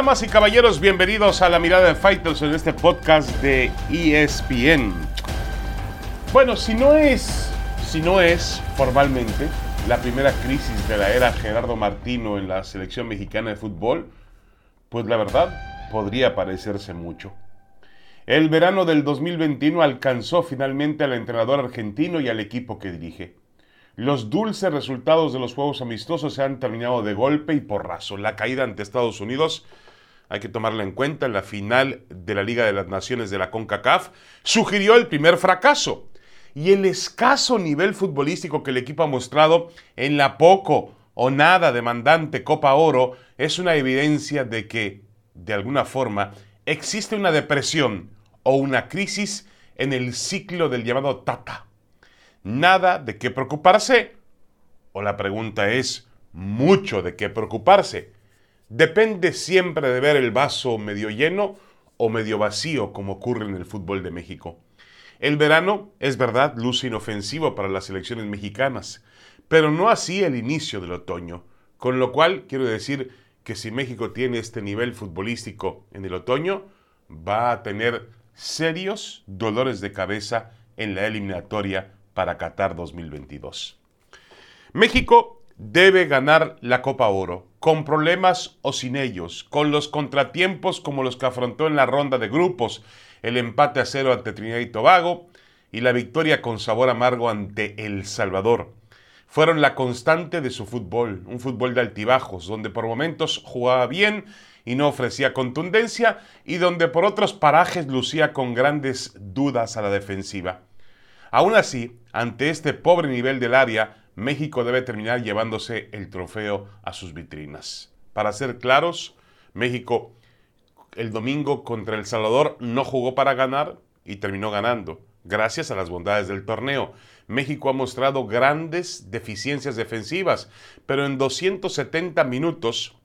Damas y caballeros, bienvenidos a la mirada de Fighters en este podcast de ESPN. Bueno, si no es, si no es formalmente la primera crisis de la era Gerardo Martino en la selección mexicana de fútbol, pues la verdad podría parecerse mucho. El verano del 2021 alcanzó finalmente al entrenador argentino y al equipo que dirige. Los dulces resultados de los juegos amistosos se han terminado de golpe y porrazo. La caída ante Estados Unidos, hay que tomarla en cuenta, en la final de la Liga de las Naciones de la CONCACAF, sugirió el primer fracaso. Y el escaso nivel futbolístico que el equipo ha mostrado en la poco o nada demandante Copa Oro es una evidencia de que, de alguna forma, existe una depresión o una crisis en el ciclo del llamado Tata nada de qué preocuparse? O la pregunta es, mucho de qué preocuparse. Depende siempre de ver el vaso medio lleno o medio vacío, como ocurre en el fútbol de México. El verano, es verdad, luce inofensivo para las selecciones mexicanas, pero no así el inicio del otoño, con lo cual quiero decir que si México tiene este nivel futbolístico en el otoño, va a tener serios dolores de cabeza en la eliminatoria para Qatar 2022. México debe ganar la Copa Oro, con problemas o sin ellos, con los contratiempos como los que afrontó en la ronda de grupos, el empate a cero ante Trinidad y Tobago y la victoria con sabor amargo ante El Salvador. Fueron la constante de su fútbol, un fútbol de altibajos, donde por momentos jugaba bien y no ofrecía contundencia, y donde por otros parajes lucía con grandes dudas a la defensiva. Aún así, ante este pobre nivel del área, México debe terminar llevándose el trofeo a sus vitrinas. Para ser claros, México el domingo contra El Salvador no jugó para ganar y terminó ganando, gracias a las bondades del torneo. México ha mostrado grandes deficiencias defensivas, pero en 270 minutos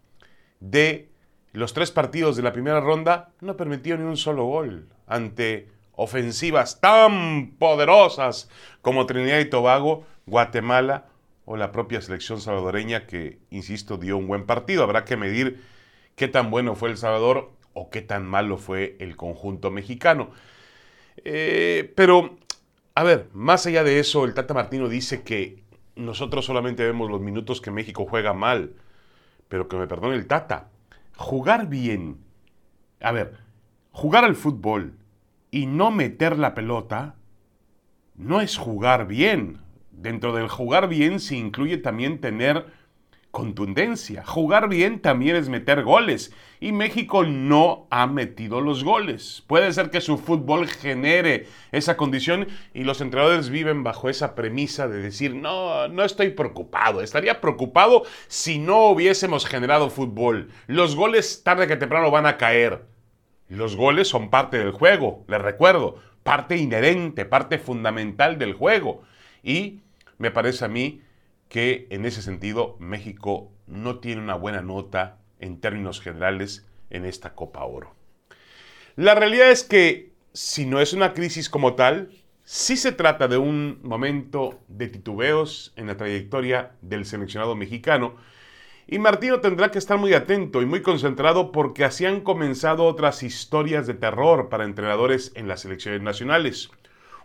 de los tres partidos de la primera ronda no permitió ni un solo gol ante ofensivas tan poderosas como Trinidad y Tobago, Guatemala o la propia selección salvadoreña que, insisto, dio un buen partido. Habrá que medir qué tan bueno fue El Salvador o qué tan malo fue el conjunto mexicano. Eh, pero, a ver, más allá de eso, el Tata Martino dice que nosotros solamente vemos los minutos que México juega mal. Pero que me perdone el Tata. Jugar bien. A ver, jugar al fútbol y no meter la pelota no es jugar bien. Dentro del jugar bien se incluye también tener contundencia. Jugar bien también es meter goles. Y México no ha metido los goles. Puede ser que su fútbol genere esa condición y los entrenadores viven bajo esa premisa de decir, no, no estoy preocupado. Estaría preocupado si no hubiésemos generado fútbol. Los goles tarde que temprano van a caer. Los goles son parte del juego, les recuerdo, parte inherente, parte fundamental del juego. Y me parece a mí que en ese sentido México no tiene una buena nota en términos generales en esta Copa Oro. La realidad es que si no es una crisis como tal, sí se trata de un momento de titubeos en la trayectoria del seleccionado mexicano y Martino tendrá que estar muy atento y muy concentrado porque así han comenzado otras historias de terror para entrenadores en las selecciones nacionales.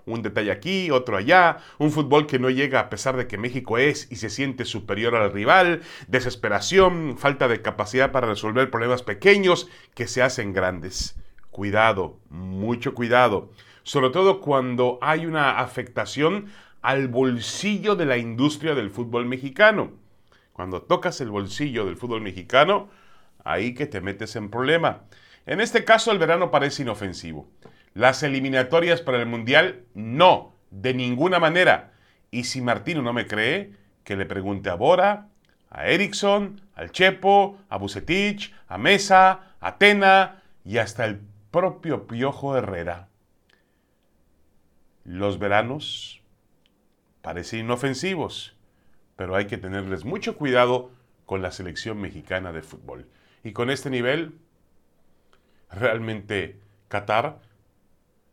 Un detalle aquí, otro allá, un fútbol que no llega a pesar de que México es y se siente superior al rival, desesperación, falta de capacidad para resolver problemas pequeños que se hacen grandes. Cuidado, mucho cuidado, sobre todo cuando hay una afectación al bolsillo de la industria del fútbol mexicano. Cuando tocas el bolsillo del fútbol mexicano, ahí que te metes en problema. En este caso el verano parece inofensivo. Las eliminatorias para el Mundial, no, de ninguna manera. Y si Martino no me cree, que le pregunte a Bora, a Erickson, al Chepo, a Bucetich, a Mesa, a Tena y hasta el propio Piojo Herrera. Los veranos parecen inofensivos pero hay que tenerles mucho cuidado con la selección mexicana de fútbol. Y con este nivel, realmente Qatar,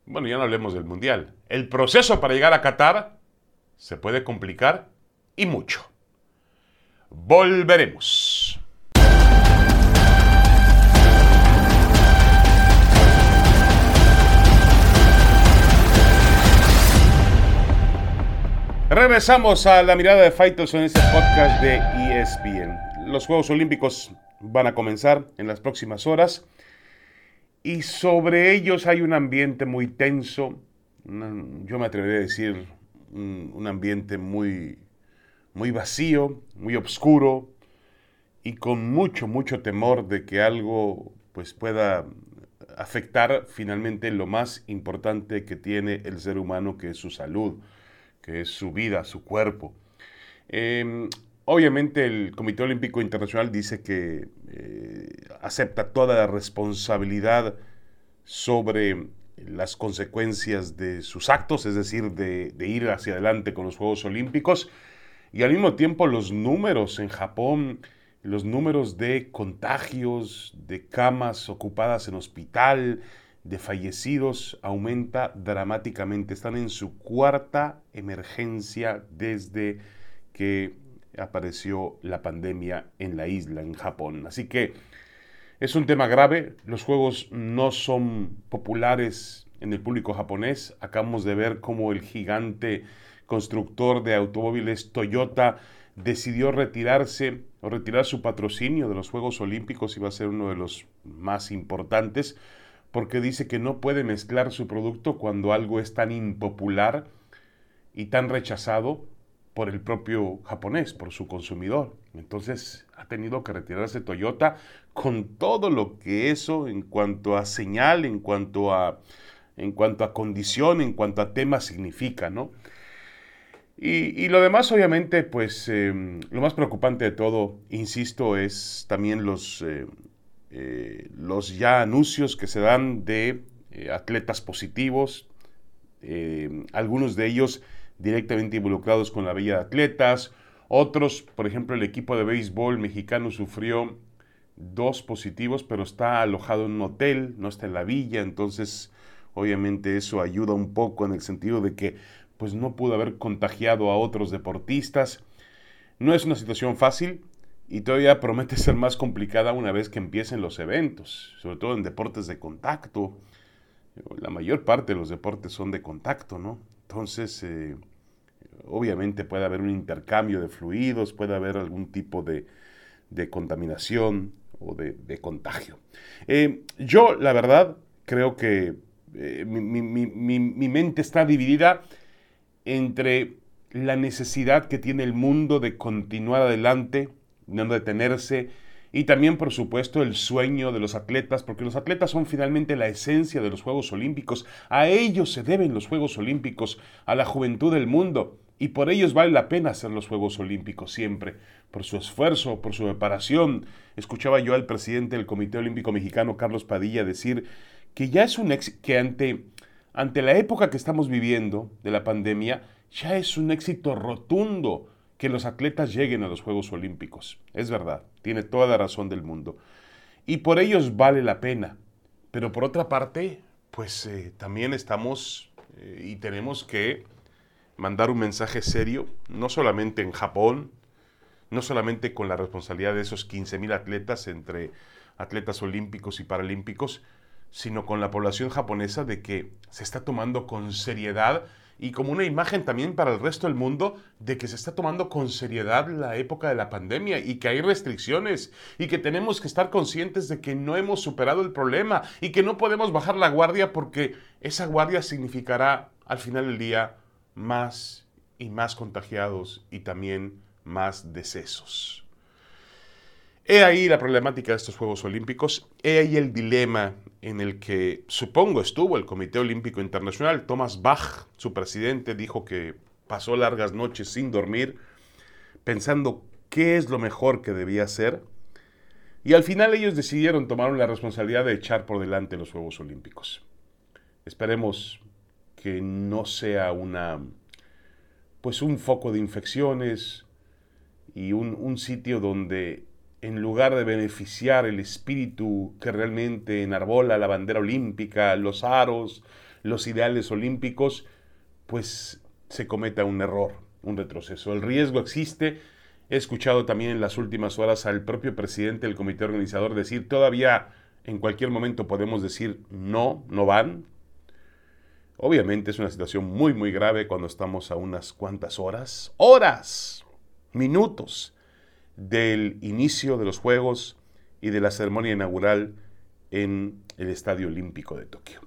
bueno, ya no hablemos del Mundial, el proceso para llegar a Qatar se puede complicar y mucho. Volveremos. Regresamos a la mirada de Faitelson en este podcast de ESPN. Los Juegos Olímpicos van a comenzar en las próximas horas y sobre ellos hay un ambiente muy tenso, yo me atrevería a decir un, ambiente muy, muy vacío, muy oscuro y con mucho, mucho temor de que algo pues pueda afectar finalmente lo más importante que tiene el ser humano, que es su salud, que es su vida, su cuerpo. Em, obviamente el Comité Olímpico Internacional dice que eh, acepta toda la responsabilidad sobre las consecuencias de sus actos, es decir, de, ir hacia adelante con los Juegos Olímpicos, y al mismo tiempo los números en Japón, los números de contagios, de camas ocupadas en hospital, de fallecidos, aumenta dramáticamente. Están en su cuarta emergencia desde que apareció la pandemia en la isla, en Japón. Así que es un tema grave, los juegos no son populares en el público japonés. Acabamos de ver cómo el gigante constructor de automóviles Toyota decidió retirarse o retirar su patrocinio de los Juegos Olímpicos va a ser uno de los más importantes porque dice que no puede mezclar su producto cuando algo es tan impopular y tan rechazado por el propio japonés, por su consumidor. Entonces ha tenido que retirarse Toyota con todo lo que eso en cuanto a señal, en cuanto a, en cuanto a condición, en cuanto a tema significa, ¿no? Y, lo demás, obviamente, pues em, lo más preocupante de todo, insisto, es también los, eh, eh, los ya anuncios que se dan de eh, atletas positivos, algunos de ellos directamente involucrados con la Villa de Atletas. Otros, por ejemplo, el equipo de béisbol mexicano sufrió dos positivos, pero está alojado en un hotel, no está en la villa, entonces obviamente eso ayuda un poco en el sentido de que pues no pudo haber contagiado a otros deportistas. No es una situación fácil y todavía promete ser más complicada una vez que empiecen los eventos, sobre todo en deportes de contacto. La mayor parte de los deportes son de contacto, ¿no? Entonces, eh, obviamente puede haber un intercambio de fluidos, puede haber algún tipo de, contaminación o de, contagio. Eh, yo, la verdad, creo que eh, mi, mente está dividida entre la necesidad que tiene el mundo de continuar adelante, no detenerse, y también, por supuesto, el sueño de los atletas, porque los atletas son finalmente la esencia de los Juegos Olímpicos. A ellos se deben los Juegos Olímpicos, a la juventud del mundo. Y por ellos vale la pena hacer los Juegos Olímpicos siempre, por su esfuerzo, por su preparación. Escuchaba yo al presidente del Comité Olímpico Mexicano, Carlos Padilla, decir que ya es un éxito, que ante, ante la época que estamos viviendo de la pandemia, ya es un éxito rotundo que los atletas lleguen a los Juegos Olímpicos. Es verdad, tiene toda la razón del mundo. Y por ellos vale la pena. Pero por otra parte, pues eh, también estamos eh, y tenemos que mandar un mensaje serio, no solamente en Japón, no solamente con la responsabilidad de esos 15.000 atletas entre atletas olímpicos y paralímpicos, sino con la población japonesa de que se está tomando con seriedad y como una imagen también para el resto del mundo de que se está tomando con seriedad la época de la pandemia y que hay restricciones y que tenemos que estar conscientes de que no hemos superado el problema y que no podemos bajar la guardia porque esa guardia significará al final del día más y más contagiados y también más decesos. He ahí la problemática de estos Juegos Olímpicos, he ahí el dilema en el que supongo estuvo el Comité Olímpico Internacional. Thomas Bach, su presidente, dijo que pasó largas noches sin dormir, pensando qué es lo mejor que debía hacer. Y al final ellos decidieron, tomaron la responsabilidad de echar por delante los Juegos Olímpicos. Esperemos que no sea una, pues un foco de infecciones y un, un sitio donde en lugar de beneficiar el espíritu que realmente enarbola la bandera olímpica, los aros, los ideales olímpicos, pues se cometa un error, un retroceso. El riesgo existe. He escuchado también en las últimas horas al propio presidente del comité organizador decir, todavía en cualquier momento podemos decir, no, no van. Obviamente es una situación muy, muy grave cuando estamos a unas cuantas horas, horas, minutos del inicio de los Juegos y de la ceremonia inaugural en el Estadio Olímpico de Tokio.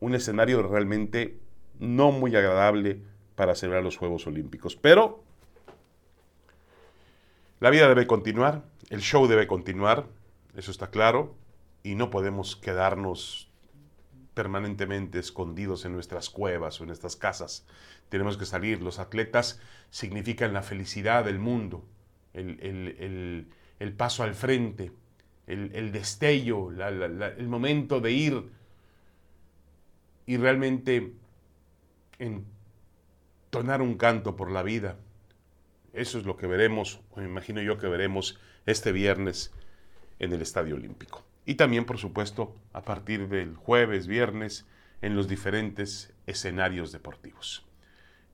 Un escenario realmente no muy agradable para celebrar los Juegos Olímpicos, pero la vida debe continuar, el show debe continuar, eso está claro, y no podemos quedarnos permanentemente escondidos en nuestras cuevas o en nuestras casas. Tenemos que salir. Los atletas significan la felicidad del mundo, el, paso al frente, el, destello, el momento de ir y realmente entonar un canto por la vida. Eso es lo que veremos, o me imagino yo que veremos este viernes en el Estadio Olímpico. Y también, por supuesto, a partir del jueves, viernes, en los diferentes escenarios deportivos.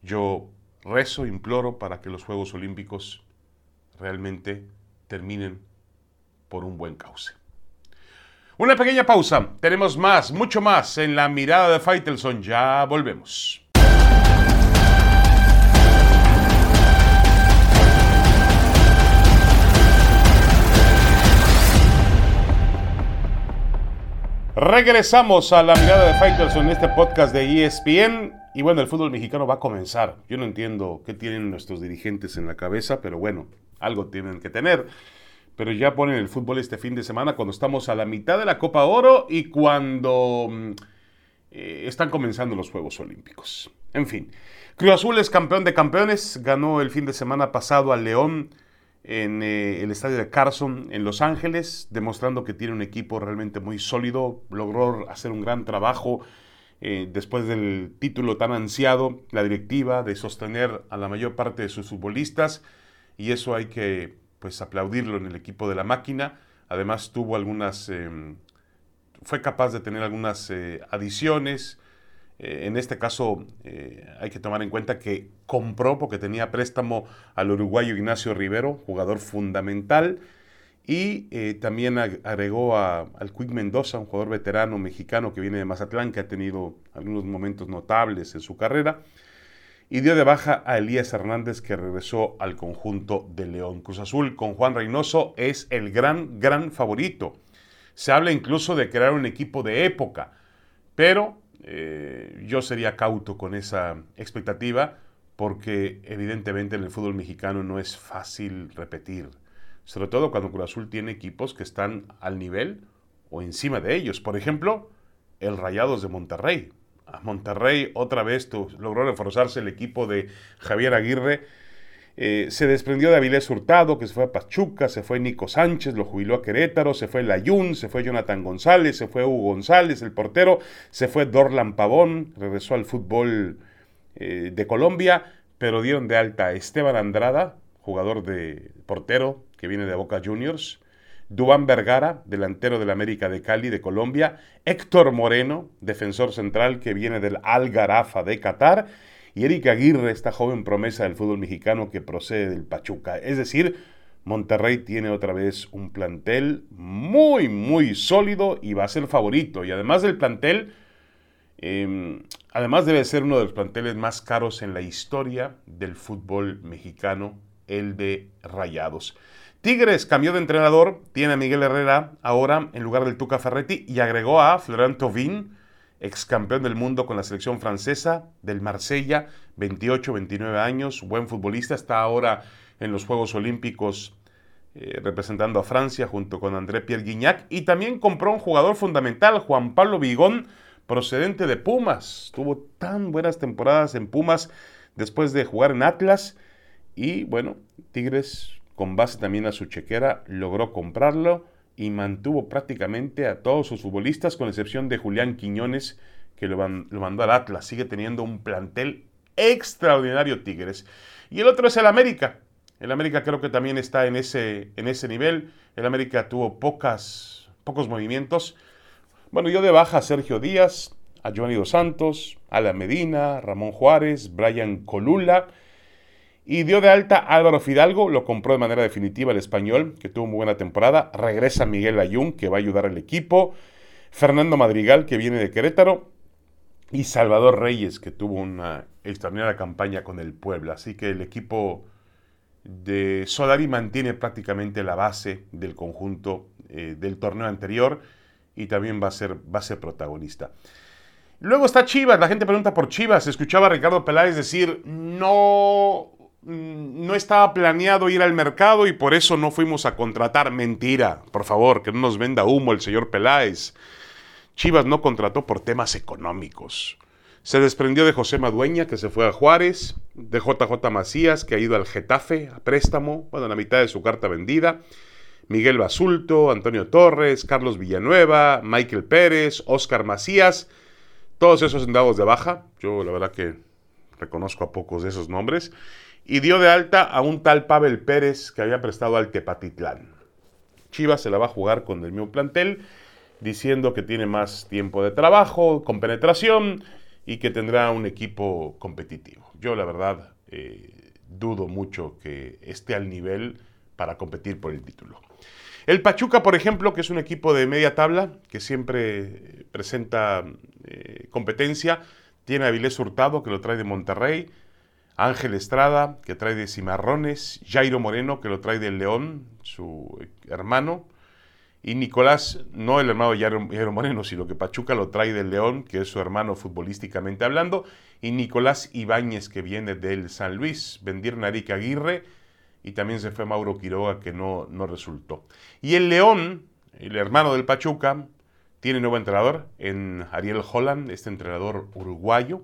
Yo rezo, imploro para que los Juegos Olímpicos realmente terminen por un buen cauce. Una pequeña pausa. Tenemos más, mucho más en la mirada de Faitelson. Ya volvemos. Regresamos a la mirada de Fighters en este podcast de ESPN. Y bueno, el fútbol mexicano va a comenzar. Yo no entiendo qué tienen nuestros dirigentes en la cabeza, pero bueno, algo tienen que tener. Pero ya ponen el fútbol este fin de semana cuando estamos a la mitad de la Copa Oro y cuando mm, eh, están comenzando los Juegos Olímpicos. En fin, Cruz Azul es campeón de campeones. Ganó el fin de semana pasado al León en eh, el estadio de Carson en Los Ángeles, demostrando que tiene un equipo realmente muy sólido, logró hacer un gran trabajo eh, después del título tan ansiado, la directiva de sostener a la mayor parte de sus futbolistas y eso hay que pues aplaudirlo en el equipo de la máquina. Además tuvo algunas, em, fue capaz de tener algunas eh, adiciones, eh, en este caso eh, hay que tomar en cuenta que compró porque tenía préstamo al uruguayo Ignacio Rivero, jugador fundamental, y también agregó al Quick Mendoza, un jugador veterano mexicano que viene de Mazatlán, que ha tenido algunos momentos notables en su carrera, y dio de baja a Elías Hernández, que regresó al conjunto de León. Cruz Azul con Juan Reynoso es el gran, gran favorito. Se habla incluso de crear un equipo de época, pero eh, yo sería cauto con esa expectativa porque evidentemente en el fútbol mexicano no es fácil repetir, sobre todo cuando Cruz Azul tiene equipos que están al nivel o encima de ellos. Por ejemplo, el Rayados de Monterrey. A Monterrey. Otra vez logró reforzarse el equipo de Javier Aguirre. Eh, se desprendió de Avilés Hurtado, que se fue a Pachuca, se fue Nico Sánchez, lo jubiló a Querétaro, se fue Layún, se fue Jonathan González, se fue Hugo González, el portero, se fue Dorlan Pavón, regresó al fútbol eh, de Colombia, pero dieron de alta a Esteban Andrada, jugador de portero que viene de Boca Juniors, Dubán Vergara, delantero del América de Cali de Colombia, Héctor Moreno, defensor central que viene del Al Garafa de Qatar, y Eric Aguirre, esta joven promesa del fútbol mexicano que procede del Pachuca. Es decir, Monterrey tiene otra vez un plantel muy, muy sólido y va a ser favorito. Y además del plantel, em, además debe ser uno de los planteles más caros en la historia del fútbol mexicano, el de Rayados. Tigres cambió de entrenador, tiene a Miguel Herrera ahora en lugar del Tuca Ferretti y agregó a Florent Thauvin, ex campeón del mundo con la selección francesa del Marsella, 28, 29 años, buen futbolista, está ahora en los Juegos Olímpicos eh, representando a Francia junto con André Pierre Guignac y también compró un jugador fundamental, Juan Pablo Vigón, procedente de Pumas. Tuvo tan buenas temporadas en Pumas después de jugar en Atlas y bueno, Tigres con base también a su chequera logró comprarlo y mantuvo prácticamente a todos sus futbolistas, con excepción de Julián Quiñones, que lo, mandó al Atlas. Sigue teniendo un plantel extraordinario Tigres. Y el otro es el América. El América creo que también está en ese, en ese nivel. El América tuvo pocos movimientos. Bueno, yo de baja a Sergio Díaz, a Giovanni Dos Santos, a La Medina, Ramón Juárez, Brian Colula y dio de alta Álvaro Fidalgo, lo compró de manera definitiva el español, que tuvo muy buena temporada. Regresa Miguel Ayun, que va a ayudar al equipo. Fernando Madrigal, que viene de Querétaro. y Salvador Reyes, que tuvo una extraordinaria campaña con el Puebla. Así que el equipo de Solari mantiene prácticamente la base del conjunto eh, del torneo anterior y también va a, ser, va a ser protagonista. Luego está Chivas, la gente pregunta por Chivas. Escuchaba a Ricardo Peláez decir, no, no estaba planeado ir al mercado y por eso no fuimos a contratar. Mentira, por favor, que no nos venda humo el señor Peláez. Chivas no contrató por temas económicos. Se desprendió de José Madueña, que se fue a Juárez, de JJ Macías, que ha ido al Getafe a préstamo, bueno, la mitad de su carta vendida. Miguel Basulto, Antonio Torres, Carlos Villanueva, Michael Pérez, Oscar Macías, todos esos dados de baja. Yo la verdad que reconozco a pocos de esos nombres. Y dio de alta a un tal Pavel Pérez que había prestado al Tepatitlán. Chivas se la va a jugar con el mismo plantel, diciendo que tiene más tiempo de trabajo, con penetración y que tendrá un equipo competitivo. Yo la verdad eh, dudo mucho que esté al nivel para competir por el título. El Pachuca, por ejemplo, que es un equipo de media tabla, que siempre presenta eh, competencia, tiene a Avilés Hurtado, que lo trae de Monterrey, Ángel Estrada, que trae de Cimarrones, Jairo Moreno, que lo trae del León, su hermano, y Nicolás, no el hermano de Jairo, Moreno, sino que Pachuca lo trae del León, que es su hermano futbolísticamente hablando, y Nicolás Ibáñez, que viene del San Luis, Vendir Narica Aguirre, y también se fue Mauro Quiroga que no, no resultó. Y el León, el hermano del Pachuca, tiene nuevo entrenador en Ariel Holland, este entrenador uruguayo.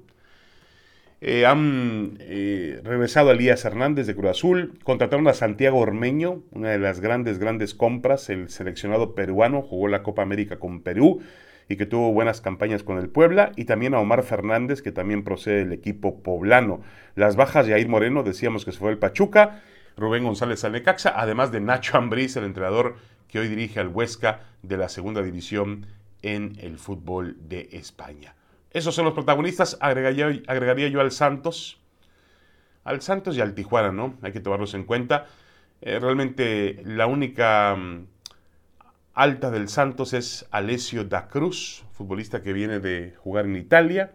Eh, han eh, regresado a Elías Hernández de Cruz Azul, contrataron a Santiago Ormeño, una de las grandes, grandes compras, el seleccionado peruano, jugó la Copa América con Perú y que tuvo buenas campañas con el Puebla, y también a Omar Fernández, que también procede del equipo poblano. Las bajas de Air Moreno, decíamos que se fue el Pachuca, Rubén González Alecaxa, además de Nacho Ambriz, el entrenador que hoy dirige al Huesca de la segunda división en el fútbol de España. Esos son los protagonistas, agregaría, yo al Santos, al Santos y al Tijuana, ¿no? Hay que tomarlos en cuenta. Eh, realmente la única mm, alta del Santos es Alessio da Cruz, futbolista que viene de jugar en Italia.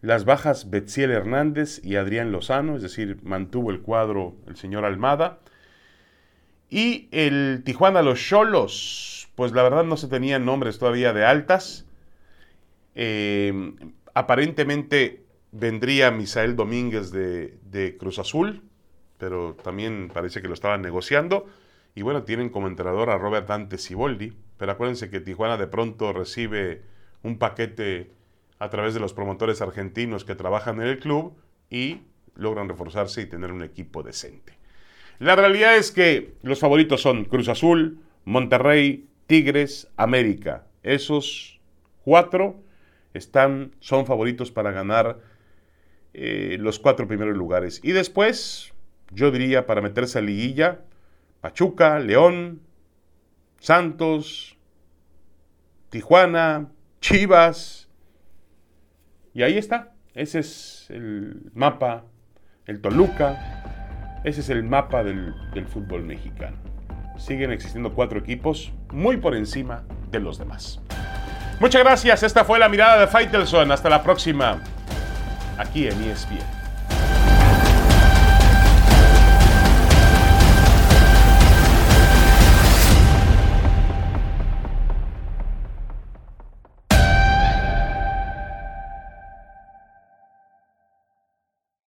Las bajas Betziel Hernández y Adrián Lozano, es decir, mantuvo el cuadro el señor Almada. Y el Tijuana Los Cholos, pues la verdad no se tenían nombres todavía de altas. Eh, aparentemente vendría Misael Domínguez de, de, Cruz Azul, pero también parece que lo estaban negociando. Y bueno, tienen como entrenador a Robert Dante Siboldi, pero acuérdense que Tijuana de pronto recibe un paquete a través de los promotores argentinos que trabajan en el club y logran reforzarse y tener un equipo decente. La realidad es que los favoritos son Cruz Azul, Monterrey, Tigres, América. Esos cuatro están, son favoritos para ganar eh, los cuatro primeros lugares. Y después, yo diría, para meterse a liguilla, Pachuca, León, Santos, Tijuana, Chivas, y ahí está. Ese es el mapa, el Toluca. Ese es el mapa del, del fútbol mexicano. Siguen existiendo cuatro equipos muy por encima de los demás. Muchas gracias. Esta fue la mirada de Faitelson. Hasta la próxima. Aquí en ESPN.